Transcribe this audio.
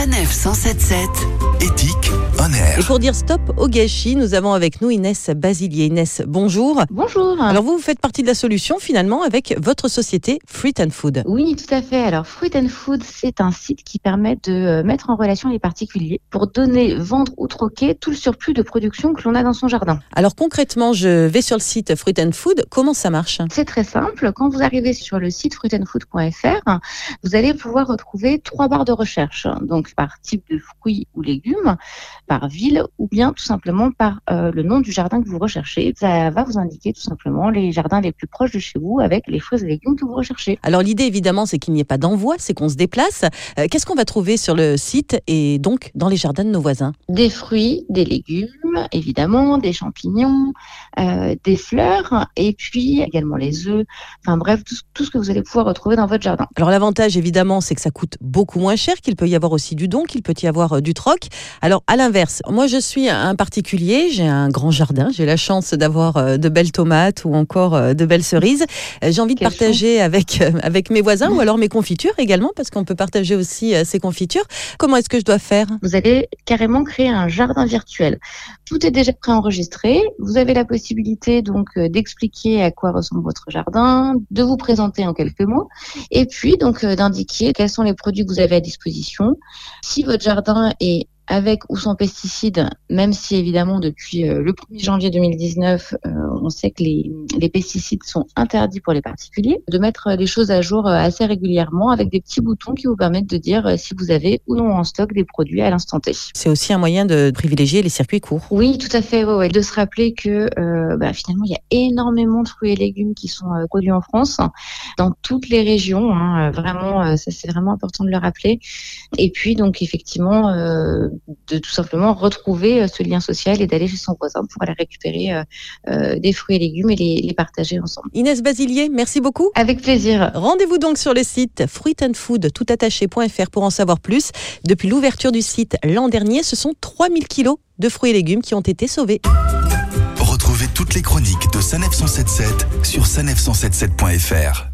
Sanef 177. Éthique on air. Et pour dire stop au gâchis, nous avons avec nous Inès Basilier. Inès, bonjour. Bonjour. Alors vous, vous faites partie de la solution finalement avec votre société Fruit and Food. Oui, tout à fait. Alors, Fruit and Food, c'est un site qui permet de euh, mettre en relation les particuliers pour donner, vendre ou troquer tout le surplus de production que l'on a dans son jardin. Alors concrètement, je vais sur le site Fruit and Food. Comment ça marche? C'est très simple. Quand vous arrivez sur le site fruitandfood.fr, vous allez pouvoir retrouver trois barres de recherche. Donc, par type de fruits ou légumes, par ville ou bien tout simplement par euh, le nom du jardin que vous recherchez. Ça va vous indiquer tout simplement les jardins les plus proches de chez vous avec les fruits et légumes que vous recherchez. Alors l'idée évidemment, c'est qu'il n'y ait pas d'envoi, c'est qu'on se déplace. Euh, Qu'est-ce qu'on va trouver sur le site et donc dans les jardins de nos voisins? Des fruits, des légumes, évidemment, des champignons, euh, des fleurs, et puis également les œufs. Enfin bref, tout, ce- tout ce que vous allez pouvoir retrouver dans votre jardin. Alors l'avantage évidemment, c'est que ça coûte beaucoup moins cher, qu'il peut y avoir aussi du don, qu'il peut y avoir euh, du troc. Alors à l'inverse, moi je suis un particulier, j'ai un grand jardin, j'ai la chance d'avoir euh, de belles tomates ou encore euh, de belles cerises. Euh, J'ai envie de partager avec avec mes voisins ou alors mes confitures également parce qu'on peut partager aussi ces confitures. Comment est-ce que je dois faire? Vous allez carrément créer un jardin virtuel. Tout est déjà préenregistré. Vous avez la possibilité donc d'expliquer à quoi ressemble votre jardin, de vous présenter en quelques mots, et puis donc d'indiquer quels sont les produits que vous avez à disposition. Si votre jardin est avec ou sans pesticides, même si évidemment depuis euh, le 1er janvier 2019, euh, on sait que les, les pesticides sont interdits pour les particuliers, de mettre euh, les choses à jour assez régulièrement avec des petits boutons qui vous permettent de dire si vous avez ou non en stock des produits à l'instant T. C'est aussi un moyen de privilégier les circuits courts. Oui, tout à fait. Ouais, ouais. De se rappeler que euh, bah, finalement, il y a énormément de fruits et légumes qui sont euh, produits en France, dans toutes les régions. hein. Vraiment, euh, ça c'est vraiment important de le rappeler. Et puis donc effectivement, de tout simplement retrouver euh, ce lien social et d'aller chez son voisin pour aller récupérer euh, euh, des fruits et légumes et les, les partager ensemble. Inès Basilier, merci beaucoup. Avec plaisir. Rendez-vous donc sur le site fruitandfood toutattaché.fr pour en savoir plus. Depuis l'ouverture du site l'an dernier, ce sont 3000 kilos de fruits et légumes qui ont été sauvés. Retrouvez toutes les chroniques de Sanef 177 sur sanef177.fr.